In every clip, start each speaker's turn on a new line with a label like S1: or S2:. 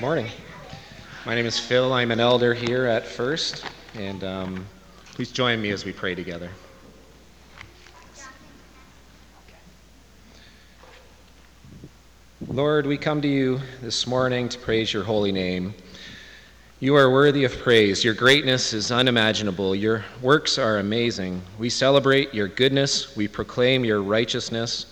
S1: Morning. My name is Phil. I'm an elder here at First, and um, please join me as we pray together. Lord, we come to you this morning to praise your holy name. You are worthy of praise. Your greatness is unimaginable. Your works are amazing. We celebrate your goodness. We proclaim your righteousness.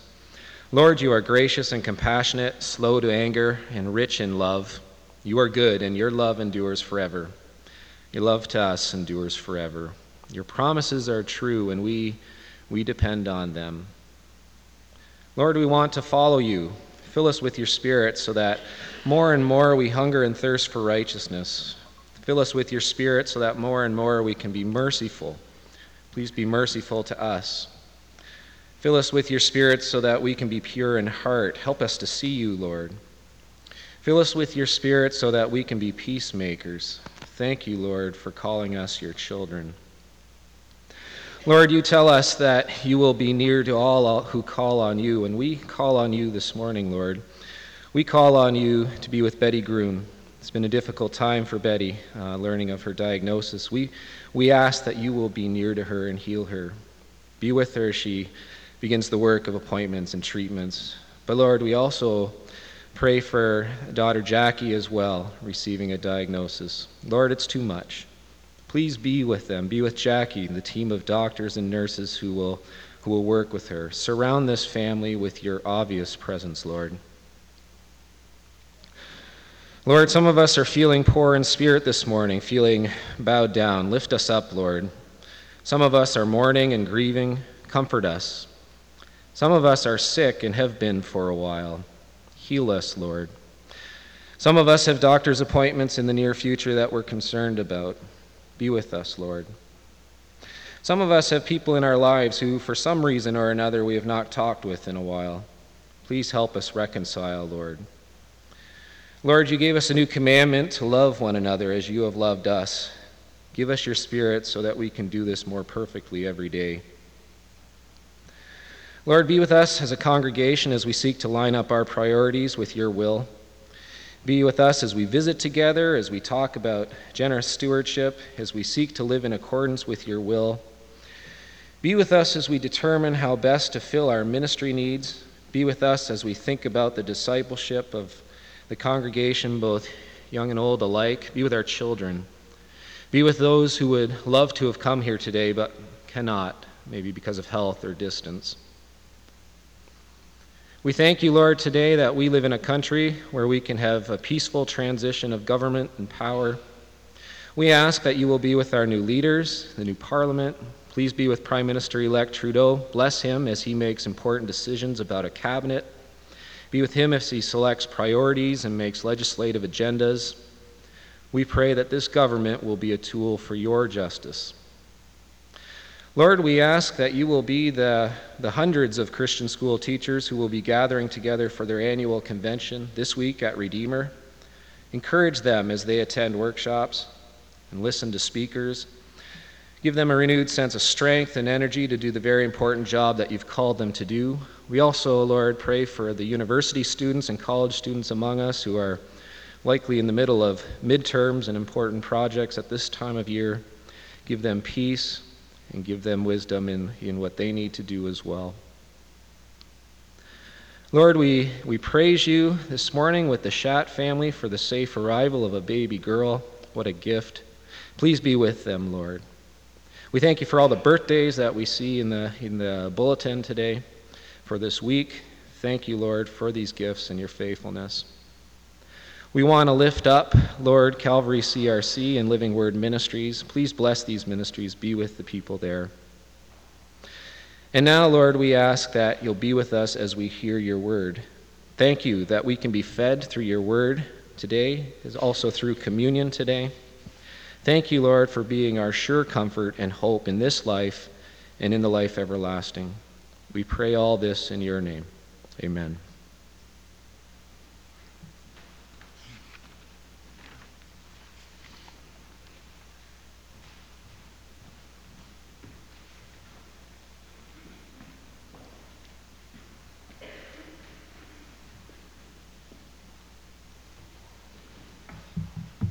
S1: Lord, you are gracious and compassionate, slow to anger, and rich in love. You are good, and your love endures forever. Your love to us endures forever. Your promises are true, and we, we depend on them. Lord, we want to follow you. Fill us with your Spirit so that more and more we hunger and thirst for righteousness. Fill us with your Spirit so that more and more we can be merciful. Please be merciful to us. Fill us with your Spirit so that we can be pure in heart. Help us to see you, Lord. Fill us with your Spirit so that we can be peacemakers. Thank you, Lord, for calling us your children. Lord, you tell us that you will be near to all who call on you, and we call on you this morning, Lord. We call on you to be with Betty Groom. It's been a difficult time for Betty, uh, learning of her diagnosis. We, we ask that you will be near to her and heal her. Be with her as she begins the work of appointments and treatments. But Lord, we also pray for daughter Jackie as well, receiving a diagnosis. Lord, it's too much. Please be with them. Be with Jackie, and the team of doctors and nurses who will, who will work with her. Surround this family with your obvious presence, Lord. Lord, some of us are feeling poor in spirit this morning, feeling bowed down. Lift us up, Lord. Some of us are mourning and grieving. Comfort us. Some of us are sick and have been for a while. Heal us, Lord. Some of us have doctor's appointments in the near future that we're concerned about. Be with us, Lord. Some of us have people in our lives who, for some reason or another, we have not talked with in a while. Please help us reconcile, Lord. Lord, you gave us a new commandment to love one another as you have loved us. Give us your spirit so that we can do this more perfectly every day. Lord, be with us as a congregation as we seek to line up our priorities with your will. Be with us as we visit together, as we talk about generous stewardship, as we seek to live in accordance with your will. Be with us as we determine how best to fill our ministry needs. Be with us as we think about the discipleship of the congregation, both young and old alike. Be with our children. Be with those who would love to have come here today but cannot, maybe because of health or distance. We thank you, Lord, today that we live in a country where we can have a peaceful transition of government and power. We ask that you will be with our new leaders, the new parliament. Please be with Prime Minister elect Trudeau. Bless him as he makes important decisions about a cabinet. Be with him as he selects priorities and makes legislative agendas. We pray that this government will be a tool for your justice. Lord, we ask that you will be the, the hundreds of Christian school teachers who will be gathering together for their annual convention this week at Redeemer. Encourage them as they attend workshops and listen to speakers. Give them a renewed sense of strength and energy to do the very important job that you've called them to do. We also, Lord, pray for the university students and college students among us who are likely in the middle of midterms and important projects at this time of year. Give them peace and give them wisdom in, in what they need to do as well. Lord, we, we praise you this morning with the Shat family for the safe arrival of a baby girl. What a gift. Please be with them, Lord. We thank you for all the birthdays that we see in the, in the bulletin today for this week. Thank you, Lord, for these gifts and your faithfulness. We want to lift up, Lord, Calvary CRC and Living Word Ministries. Please bless these ministries. Be with the people there. And now, Lord, we ask that you'll be with us as we hear your word. Thank you that we can be fed through your word today, is also through communion today. Thank you, Lord, for being our sure comfort and hope in this life and in the life everlasting. We pray all this in your name. Amen.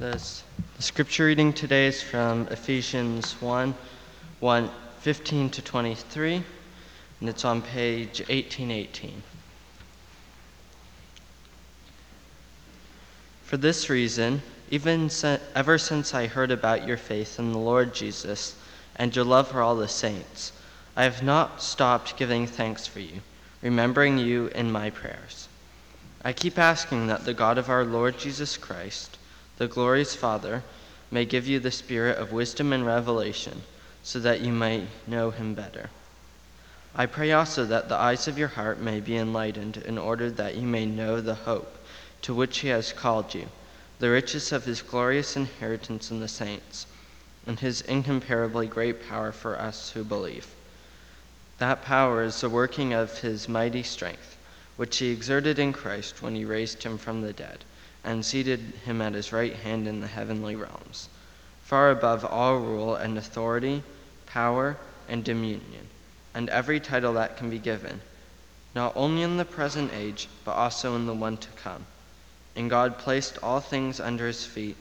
S2: The, the scripture reading today is from Ephesians 1 1 15 to 23, and it's on page 1818. For this reason, even se- ever since I heard about your faith in the Lord Jesus and your love for all the saints, I have not stopped giving thanks for you, remembering you in my prayers. I keep asking that the God of our Lord Jesus Christ, the glorious Father, may give you the spirit of wisdom and revelation, so that you may know him better. I pray also that the eyes of your heart may be enlightened, in order that you may know the hope to which he has called you, the riches of his glorious inheritance in the saints, and his incomparably great power for us who believe. That power is the working of his mighty strength, which he exerted in Christ when he raised him from the dead and seated him at his right hand in the heavenly realms, far above all rule and authority, power, and dominion, and every title that can be given, not only in the present age, but also in the one to come. And God placed all things under his feet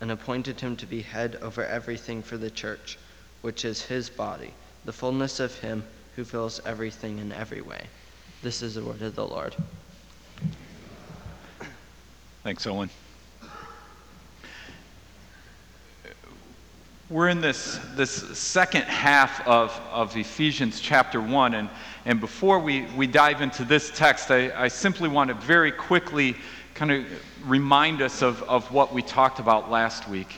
S2: and appointed him to be head over everything for the church, which is his body, the fullness of him who fills everything in every way. This is the word of the Lord.
S3: Thanks, Owen. We're in this, this second half of, of Ephesians chapter 1, and, and before we, we dive into this text, I, I simply want to very quickly kind of remind us of, of what we talked about last week.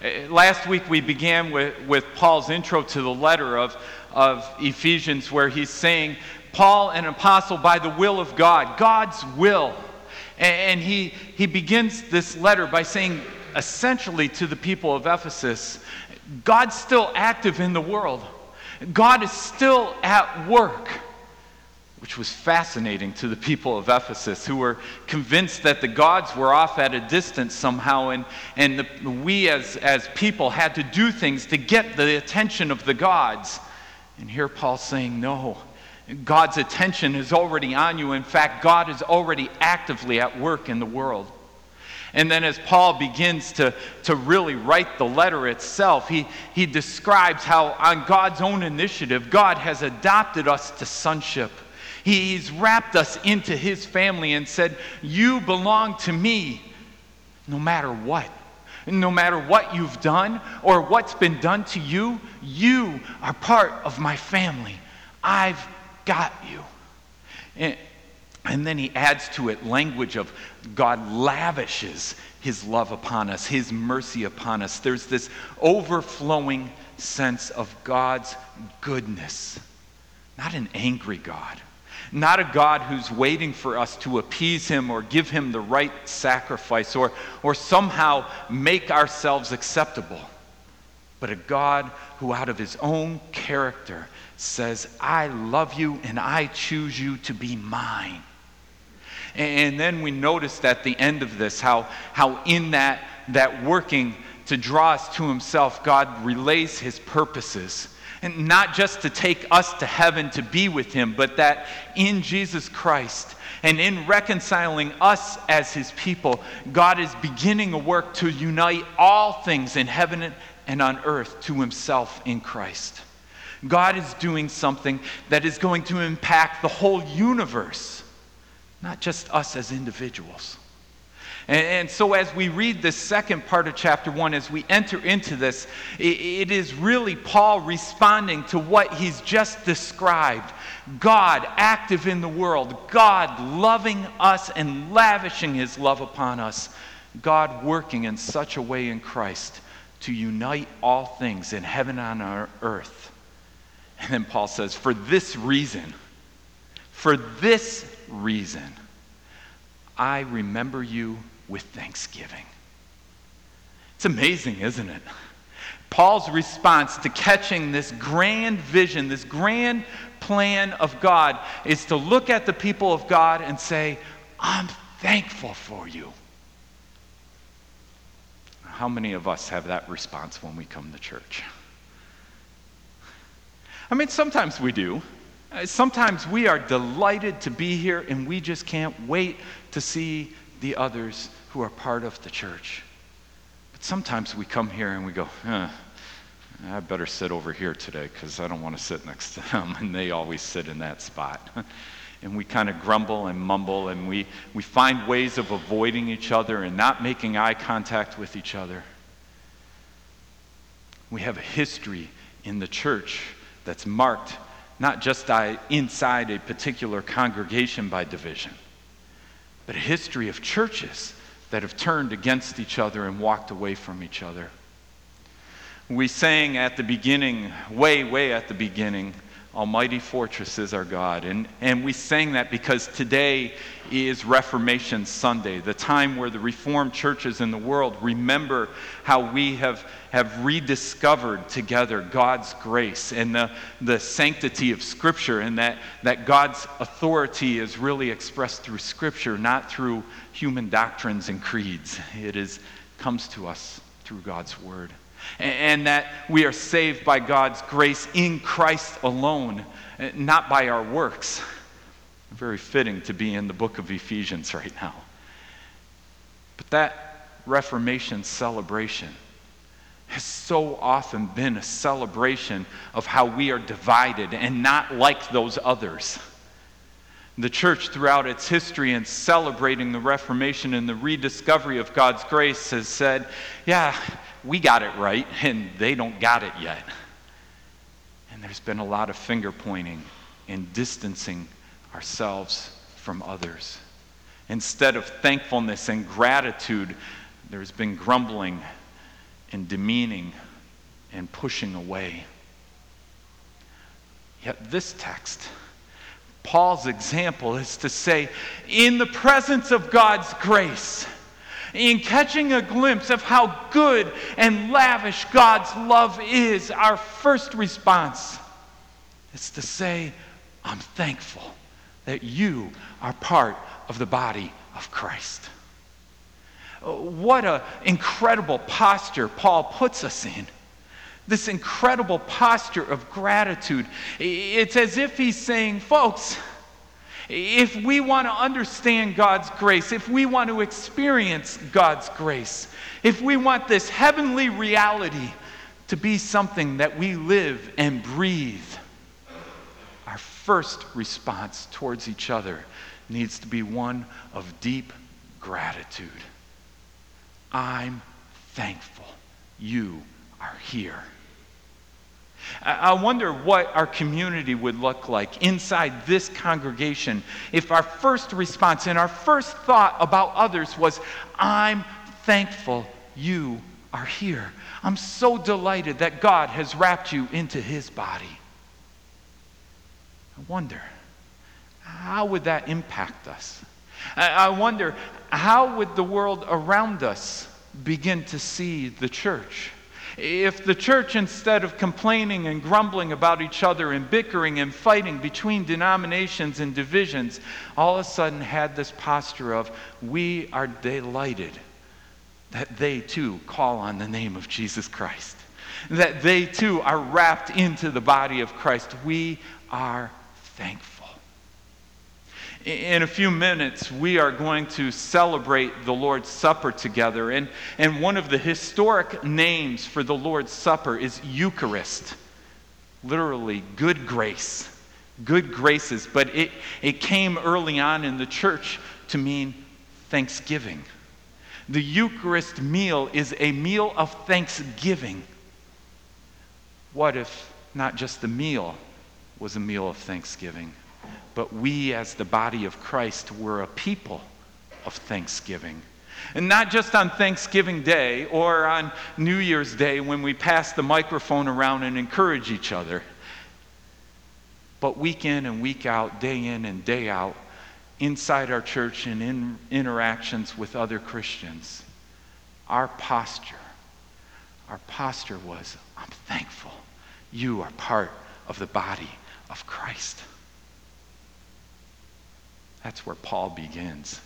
S3: Uh, last week we began with, with Paul's intro to the letter of, of Ephesians, where he's saying, Paul, an apostle by the will of God, God's will. And he, he begins this letter by saying, essentially, to the people of Ephesus, God's still active in the world. God is still at work, which was fascinating to the people of Ephesus who were convinced that the gods were off at a distance somehow, and, and the, we as, as people had to do things to get the attention of the gods. And here Paul's saying, no. God's attention is already on you. In fact, God is already actively at work in the world. And then, as Paul begins to, to really write the letter itself, he, he describes how, on God's own initiative, God has adopted us to sonship. He's wrapped us into his family and said, You belong to me no matter what. No matter what you've done or what's been done to you, you are part of my family. I've got you. And, and then he adds to it language of God lavishes his love upon us, his mercy upon us. There's this overflowing sense of God's goodness, not an angry God. Not a God who's waiting for us to appease him or give him the right sacrifice or, or somehow make ourselves acceptable, but a God who, out of his own character, says, I love you and I choose you to be mine. And then we noticed at the end of this how, how in that, that working to draw us to himself, God relays his purposes. And not just to take us to heaven to be with him, but that in Jesus Christ and in reconciling us as his people, God is beginning a work to unite all things in heaven and on earth to himself in Christ. God is doing something that is going to impact the whole universe, not just us as individuals. And, and, so, as we read this second part of chapter one, as we enter into this, it, it is really Paul responding to what he's just described God active in the world, God loving us and lavishing his love upon us, God working in such a way in Christ to unite all things in heaven and on earth and then Paul says, For this reason, for this reason, I remember you with thanksgiving. It's amazing, isn't it? Paul's response to catching this grand vision, this grand plan of God, is to look at the people of God and say, I'm thankful for you. How many of us have that response when we come to church? I mean, sometimes we do. Uh, sometimes we are delighted to be here and we just can't wait to see the others who are part of the church. But sometimes we come here and we go, huh, I better sit over here today because I don't want to sit next to them. And they always sit in that spot. and we kind of grumble and mumble and we, we find ways of avoiding each other and not making eye contact with each other. We have a history in the church that's marked not just inside a particular congregation by division, but a history of churches that have turned against each other and walked away from each other. We sang at the beginning, way, way at the beginning, Almighty Fortress is our God. And, and we sang that because today is Reformation Sunday, the time where the Reformed churches in the world remember how we have, have rediscovered together God's grace and the, the sanctity of Scripture, and that, that God's authority is really expressed through Scripture, not through human doctrines and creeds. It is, comes to us through God's Word and that we are saved by God's grace in Christ alone, not by our works. Very fitting to be in the book of Ephesians right now. But that Reformation celebration has so often been a celebration of how we are divided and not like those others. The church, throughout its history in celebrating the Reformation and the rediscovery of God's grace, has said, Yeah, we got it right, and they don't got it yet. And there's been a lot of finger pointing and distancing ourselves from others. Instead of thankfulness and gratitude, there's been grumbling and demeaning and pushing away. Yet, this text, Paul's example is to say, in the presence of God's grace, in catching a glimpse of how good and lavish God's love is, our first response is to say, I'm thankful that you are part of the body of Christ. Uh, what an incredible posture Paul puts us in. This incredible posture of gratitude. It's as if he's saying, folks, if we want to understand God's grace, if we want to experience God's grace, if we want this heavenly reality to be something that we live and breathe, our first response towards each other needs to be one of deep gratitude. I'm thankful you are here. I wonder what our community would look like inside this congregation if our first response and our first thought about others was, I'm thankful you are here. I'm so delighted that God has wrapped you into his body. I wonder, how would that impact us? I wonder, how would the world around us begin to see the church? If the church, instead of complaining and grumbling about each other and bickering and fighting between denominations and divisions, all of a sudden had this posture of, we are delighted that they too call on the name of Jesus Christ, that they too are wrapped into the body of Christ, we are thankful. In a few minutes, we are going to celebrate the Lord's Supper together. And, and one of the historic names for the Lord's Supper is Eucharist, literally, good grace. Good graces. But it, it came early on in the church to mean thanksgiving. The Eucharist meal is a meal of thanksgiving. What if not just the meal was a meal of thanksgiving? But we, as the body of Christ, were a people of thanksgiving. And not just on Thanksgiving Day or on New Year's Day when we pass the microphone around and encourage each other, but week in and week out, day in and day out, inside our church and in interactions with other Christians, our posture, our posture was, I'm thankful you are part of the body of Christ. That's where Paul begins.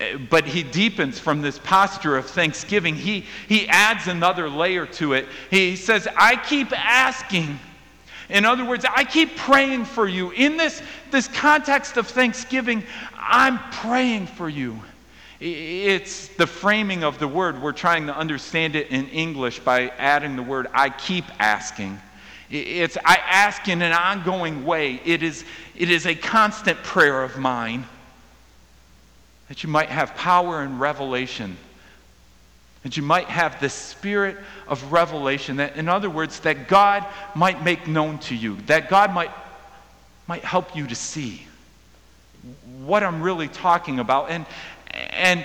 S3: Uh, but he deepens from this posture of thanksgiving. He, he adds another layer to it. He says, I keep asking. In other words, I keep praying for you. In this, this context of thanksgiving, I'm praying for you. It's the framing of the word. We're trying to understand it in English by adding the word I keep asking. It's I ask in an ongoing way. It is, it is a constant prayer of mine that you might have power and revelation, that you might have the spirit of revelation, that, in other words, that God might make known to you, that God might, might help you to see what I'm really talking about. And, and,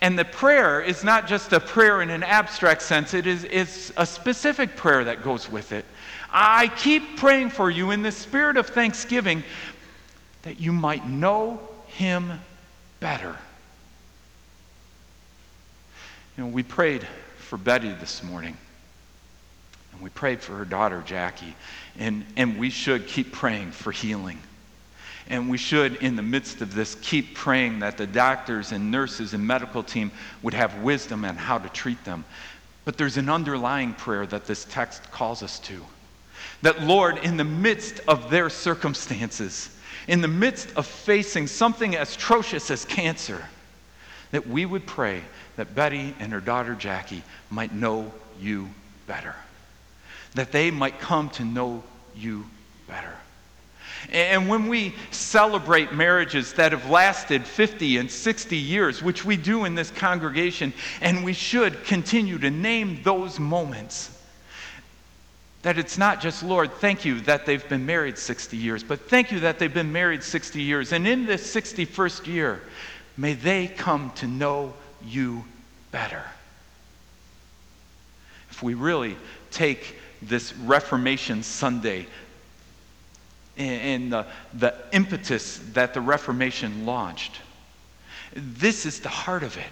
S3: and the prayer is not just a prayer in an abstract sense, it is it's a specific prayer that goes with it. I keep praying for you in the spirit of thanksgiving that you might know him better. You know, we prayed for Betty this morning, and we prayed for her daughter, Jackie, and, and we should keep praying for healing. And we should, in the midst of this, keep praying that the doctors and nurses and medical team would have wisdom on how to treat them. But there's an underlying prayer that this text calls us to. That, Lord, in the midst of their circumstances, in the midst of facing something as atrocious as cancer, that we would pray that Betty and her daughter Jackie might know you better, that they might come to know you better. And when we celebrate marriages that have lasted 50 and 60 years, which we do in this congregation, and we should continue to name those moments, that it's not just, Lord, thank you that they've been married 60 years, but thank you that they've been married 60 years. And in this 61st year, may they come to know you better. If we really take this Reformation Sunday and the, the impetus that the Reformation launched, this is the heart of it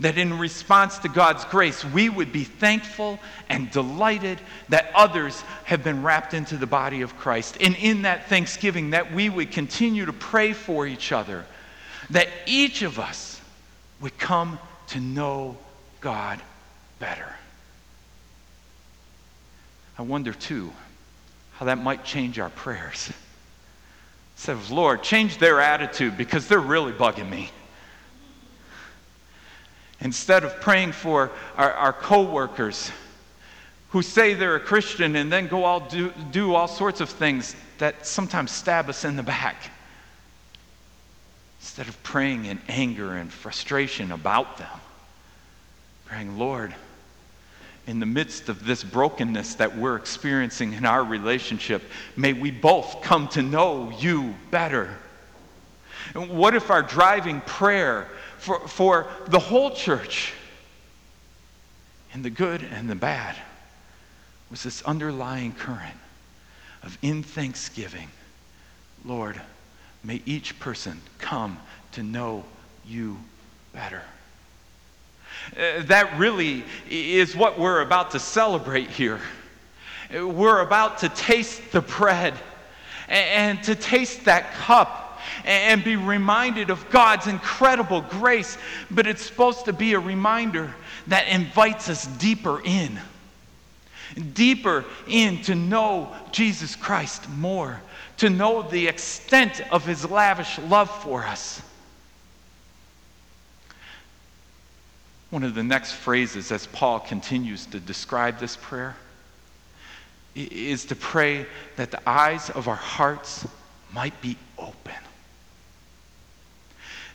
S3: that in response to God's grace, we would be thankful and delighted that others have been wrapped into the body of Christ. And in that thanksgiving, that we would continue to pray for each other, that each of us would come to know God better. I wonder, too, how that might change our prayers. Of, Lord, change their attitude because they're really bugging me. Instead of praying for our, our coworkers who say they're a Christian and then go all do, do all sorts of things that sometimes stab us in the back. Instead of praying in anger and frustration about them, praying, Lord, in the midst of this brokenness that we're experiencing in our relationship, may we both come to know you better. And what if our driving prayer for, for the whole church, in the good and the bad, was this underlying current of in thanksgiving, Lord, may each person come to know you better. Uh, that really is what we're about to celebrate here. We're about to taste the bread and, and to taste that cup and be reminded of God's incredible grace, but it's supposed to be a reminder that invites us deeper in. Deeper in to know Jesus Christ more, to know the extent of his lavish love for us. One of the next phrases as Paul continues to describe this prayer is to pray that the eyes of our hearts might be open.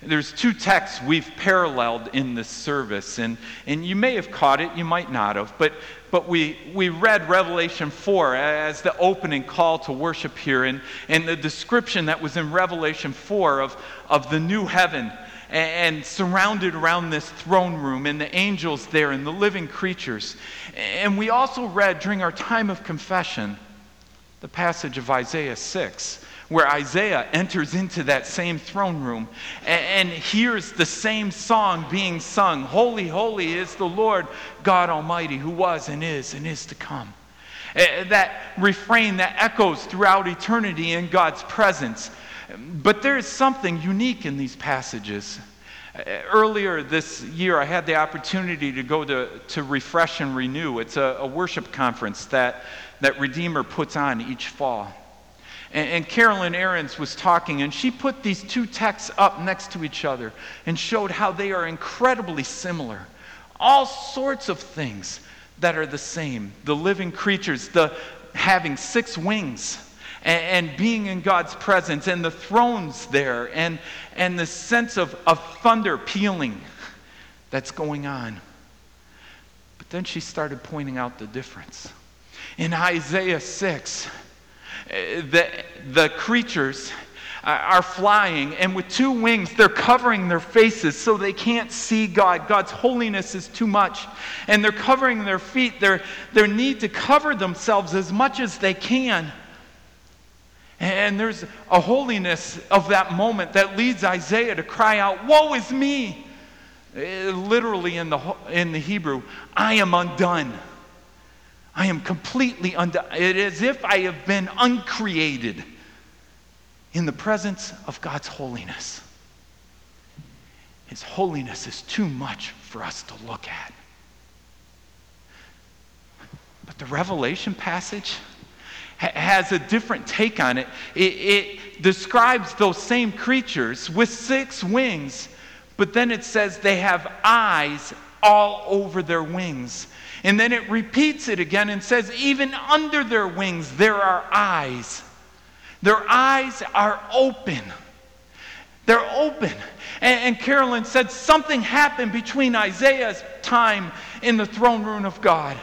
S3: There's two texts we've paralleled in this service, and, and you may have caught it, you might not have, but, but we, we read Revelation 4 as the opening call to worship here, and, and the description that was in Revelation 4 of, of the new heaven and, and surrounded around this throne room, and the angels there, and the living creatures. And we also read during our time of confession the passage of Isaiah 6 where Isaiah enters into that same throne room and, and, hears the same song being sung Holy, holy is the Lord God Almighty, who was and is and is to come. That refrain that echoes throughout eternity in God's presence. But there is something unique in these passages. Earlier this year, I had the opportunity to go to, to Refresh and Renew. It's a, a worship conference that, that Redeemer puts on each fall. And, and Carolyn Arends was talking, and she put these two texts up next to each other and showed how they are incredibly similar. All sorts of things that are the same. The living creatures, the having six wings and, being in God's presence, and the thrones there, and, and the sense of, of thunder pealing that's going on. But then she started pointing out the difference. In Isaiah 6, eh, the, the creatures are flying, and with two wings, they're covering their faces so they can't see God. God's holiness is too much. And they're covering their feet, their, their need to cover themselves as much as they can. And there's a holiness of that moment that leads Isaiah to cry out, Woe is me! Eh, literally in the, in the Hebrew, I am undone. I am completely undone. It is as if I have been uncreated in the presence of God's holiness. His holiness is too much for us to look at. But the Revelation passage ha- has a different take on it. it. It describes those same creatures with six wings, but then it says they have eyes all over their wings. And then it repeats it again and says, even under their wings, there are eyes. Their eyes are open. They're open. And, and, Carolyn said something happened between Isaiah's time in the throne room of God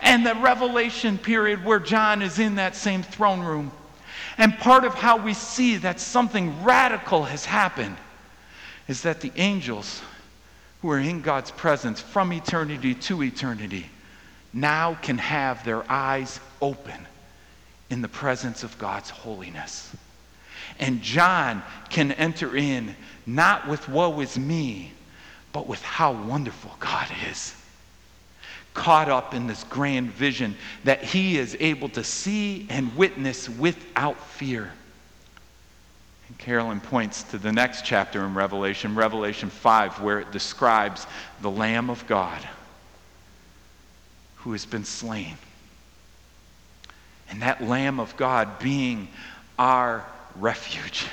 S3: and the revelation period where John is in that same throne room. And part of how we see that something radical has happened is that the angels who are in God's presence from eternity to eternity now can have their eyes open in the presence of God's holiness. And John can enter in not with woe is me, but with how wonderful God is. Caught up in this grand vision that he is able to see and witness without fear. Carolyn points to the next chapter in Revelation, Revelation 5, where it describes the Lamb of God who has been slain and that Lamb of God being our refuge,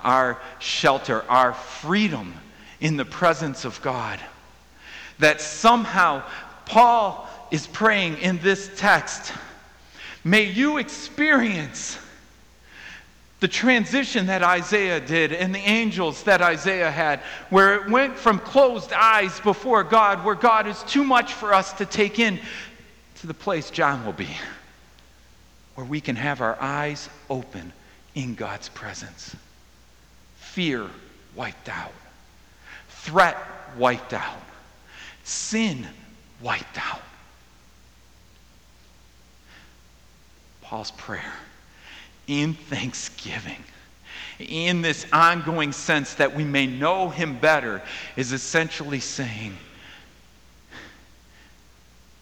S3: our shelter, our freedom in the presence of God. That somehow Paul is praying in this text may you experience the transition that Isaiah did and the angels that Isaiah had, where it went from closed eyes before God, where God is too much for us to take in, to the place John will be where we can have our eyes open in God's presence. Fear wiped out, threat wiped out, sin wiped out. Paul's prayer in thanksgiving, in this ongoing sense that we may know him better, is essentially saying,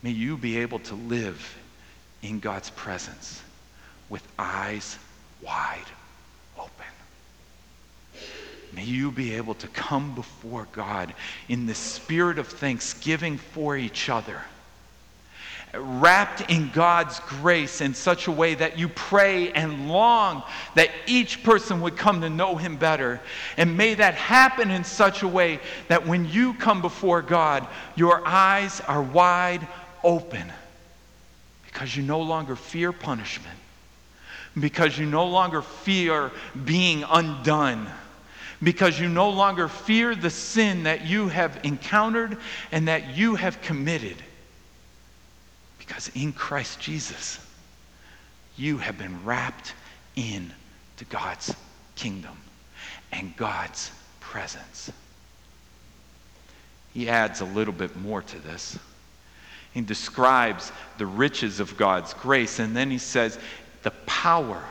S3: May you be able to live in God's presence with eyes wide open. May you be able to come before God in the spirit of thanksgiving for each other, wrapped in God's grace in such a way that you pray and long that each person would come to know Him better. And may that happen in such a way that when you come before God, your eyes are wide open because you no longer fear punishment because you no longer fear being undone, because you no longer fear the sin that you have encountered and that you have committed. Because in Christ Jesus, you have been wrapped in to God's kingdom and God's presence. He adds a little bit more to this. He describes the riches of God's grace, and then he says, the power.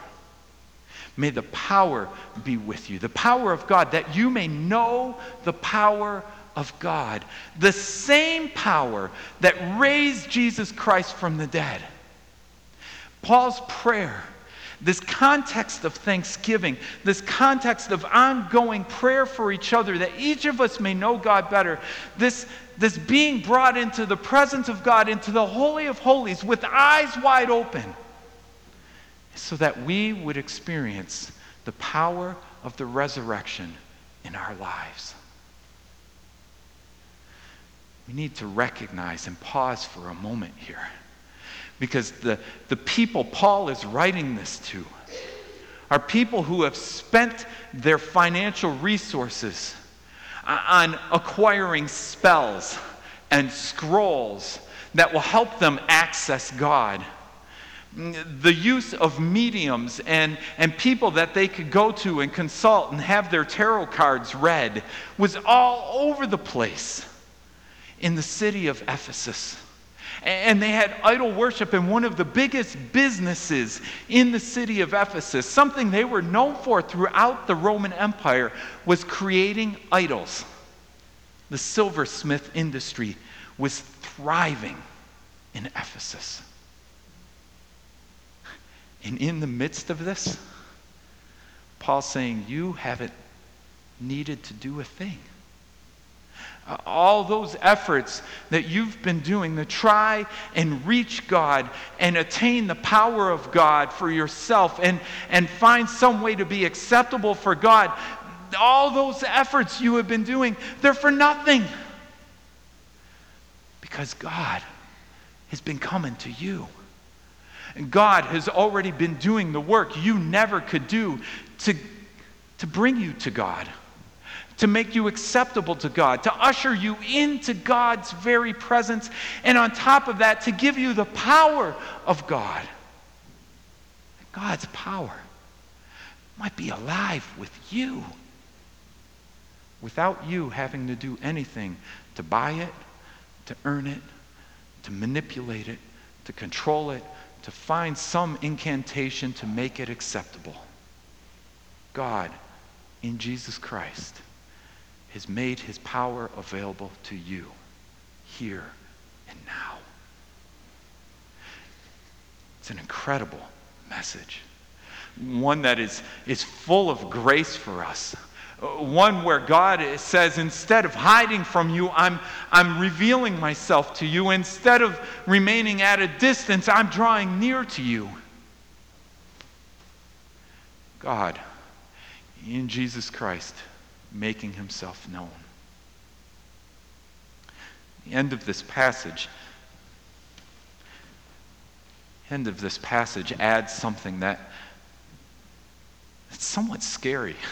S3: May the power be with you. The power of God, that you may know the power of God. The same power that raised Jesus Christ from the dead. Paul's prayer, this context of thanksgiving, this context of ongoing prayer for each other, that each of us may know God better, this, this being brought into the presence of God, into the Holy of Holies with eyes wide open so that we would experience the power of the resurrection in our lives. We need to recognize and pause for a moment here. Because the, the people Paul is writing this to are people who have spent their financial resources on acquiring spells and scrolls that will help them access God. The use of mediums and, and people that they could go to and consult and have their tarot cards read was all over the place in the city of Ephesus. And they had idol worship in one of the biggest businesses in the city of Ephesus. Something they were known for throughout the Roman Empire was creating idols. The silversmith industry was thriving in Ephesus. And in the midst of this, Paul's saying, You haven't needed to do a thing all those efforts that you've been doing to try and reach God and attain the power of God for yourself and, and find some way to be acceptable for God, all those efforts you have been doing, they're for nothing. Because God has been coming to you. And God has already been doing the work you never could do to, to bring you to God to make you acceptable to God, to usher you into God's very presence, and on top of that, to give you the power of God. God's power might be alive with you without you having to do anything to buy it, to earn it, to manipulate it, to control it, to find some incantation to make it acceptable. God, in Jesus Christ, has made his power available to you here and now. It's an incredible message. One that is, is full of grace for us. One where God says, instead of hiding from you, I'm, I'm revealing myself to you. Instead of remaining at a distance, I'm drawing near to you. God, in Jesus Christ, making himself known. The end of this passage end of this passage adds something that it's somewhat scary.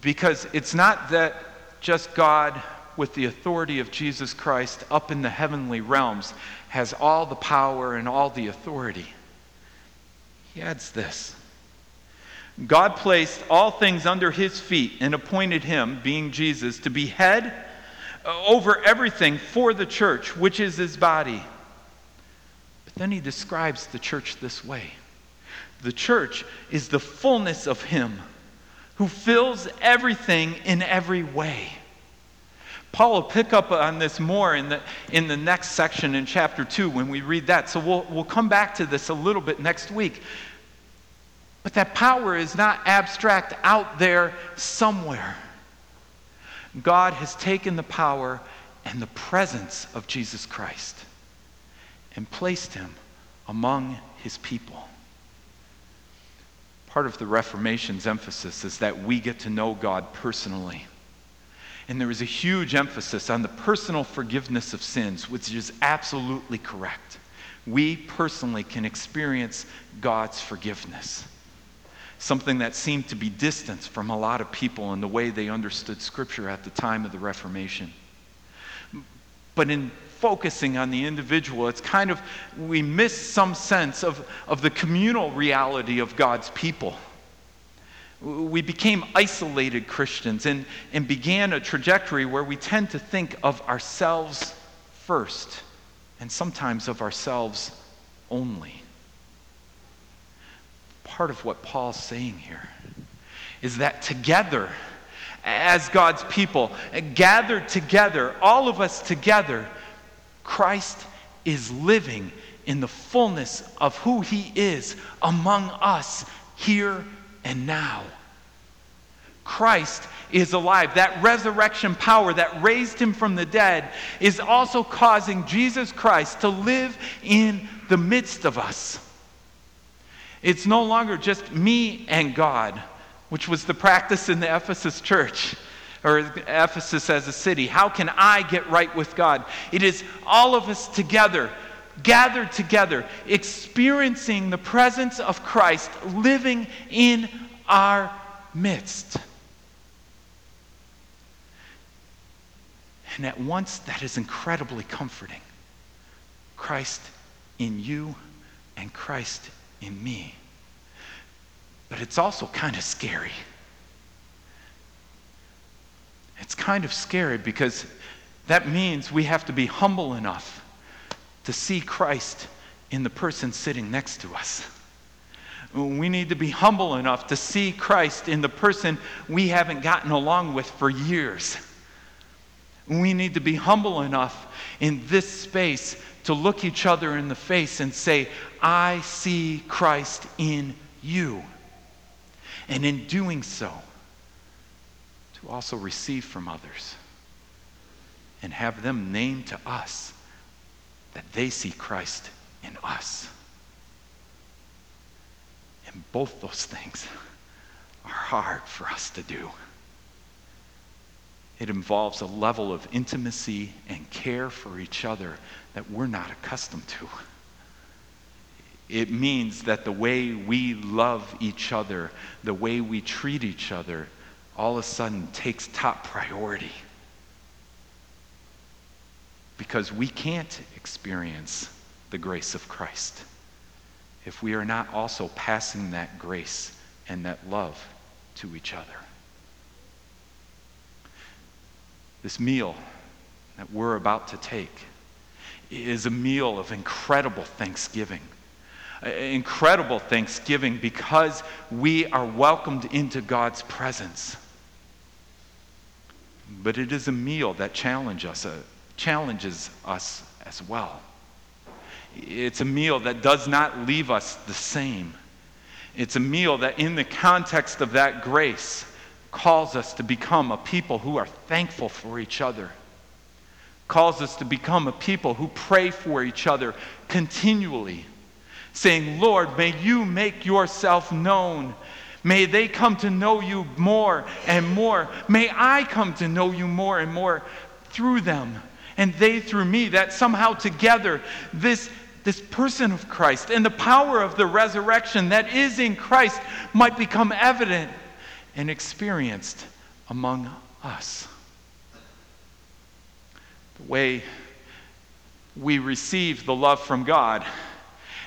S3: because it's not that just God with the authority of Jesus Christ up in the heavenly realms has all the power and all the authority. He adds this God placed all things under his feet and appointed him, being Jesus, to be head uh, over everything for the church, which is his body. But then he describes the church this way the church is the fullness of him who fills everything in every way. Paul will pick up on this more in the, in the next section in chapter 2 when we read that. So we'll, we'll come back to this a little bit next week. But that power is not abstract out there somewhere. God has taken the power and the presence of Jesus Christ and placed him among his people. Part of the Reformation's emphasis is that we get to know God personally. And there is a huge emphasis on the personal forgiveness of sins, which is absolutely correct. We personally can experience God's forgiveness something that seemed to be distant from a lot of people in the way they understood Scripture at the time of the Reformation. But in focusing on the individual, it's kind of, we miss some sense of, of the communal reality of God's people. We became isolated Christians and, and began a trajectory where we tend to think of ourselves first and sometimes of ourselves only part of what Paul's saying here is that together, as God's people, gathered together, all of us together, Christ is living in the fullness of who he is among us here and now. Christ is alive. That resurrection power that raised him from the dead is also causing Jesus Christ to live in the midst of us. It's no longer just me and God, which was the practice in the Ephesus church or Ephesus as a city. How can I get right with God? It is all of us together, gathered together, experiencing the presence of Christ living in our midst. And at once, that is incredibly comforting. Christ in you and Christ in me. But it's also kind of scary. It's kind of scary because that means we have to be humble enough to see Christ in the person sitting next to us. We need to be humble enough to see Christ in the person we haven't gotten along with for years. We need to be humble enough in this space to look each other in the face and say, I see Christ in you. And in doing so, to also receive from others and have them name to us that they see Christ in us. And both those things are hard for us to do. It involves a level of intimacy and care for each other that we're not accustomed to. It means that the way we love each other, the way we treat each other, all of a sudden takes top priority. Because we can't experience the grace of Christ if we are not also passing that grace and that love to each other. This meal that we're about to take is a meal of incredible thanksgiving. Incredible thanksgiving because we are welcomed into God's presence. But it is a meal that challenge us, uh, challenges us as well. It's a meal that does not leave us the same. It's a meal that, in the context of that grace, calls us to become a people who are thankful for each other, calls us to become a people who pray for each other continually, saying, Lord, may you make yourself known. May they come to know you more and more. May I come to know you more and more through them and they through me. That somehow together, this, this person of Christ and the power of the resurrection that is in Christ might become evident and experienced among us. The way we receive the love from God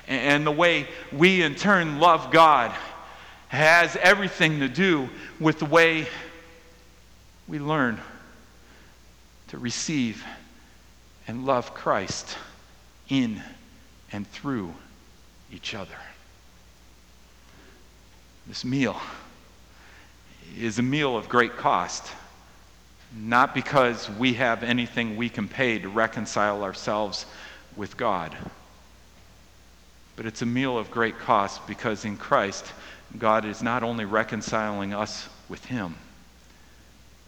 S3: and the way we in turn love God has everything to do with the way we learn to receive and love Christ in and through each other. This meal is a meal of great cost, not because we have anything we can pay to reconcile ourselves with God, but it's a meal of great cost because in Christ, God is not only reconciling us with Him,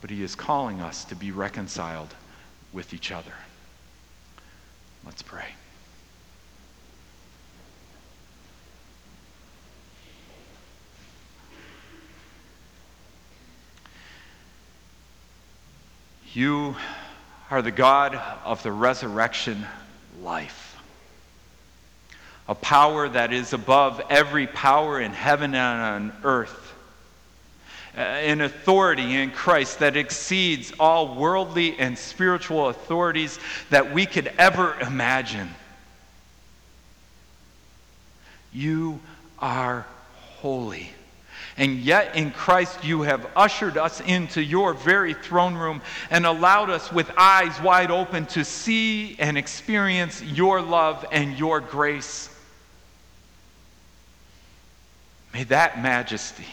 S3: but He is calling us to be reconciled with each other. Let's pray. You are the God of the resurrection life. A power that is above every power in heaven and on earth. An authority in Christ that exceeds all worldly and spiritual authorities that we could ever imagine. You are holy. And yet in Christ you have ushered us into your very throne room and allowed us with eyes wide open to see and experience your love and your grace. May that majesty,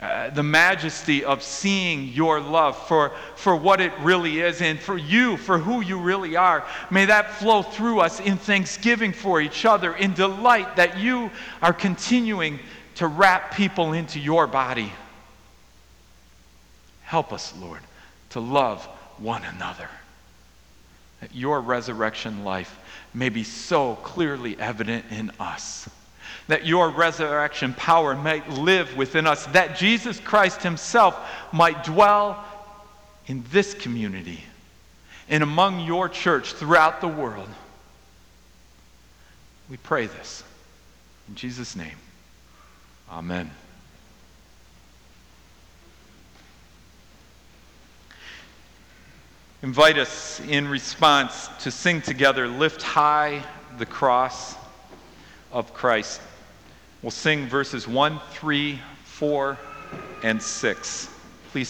S3: uh, the majesty of seeing your love for, for what it really is and for you, for who you really are, may that flow through us in thanksgiving for each other, in delight that you are continuing to wrap people into your body. Help us, Lord, to love one another. That your resurrection life may be so clearly evident in us. that your resurrection power might live within us, that Jesus Christ Himself might dwell in this community and among your church throughout the world. We pray this. In Jesus' name, amen. Invite us in response to sing together, Lift High the Cross of Christ. We'll sing verses 1, 3, 4, and 6.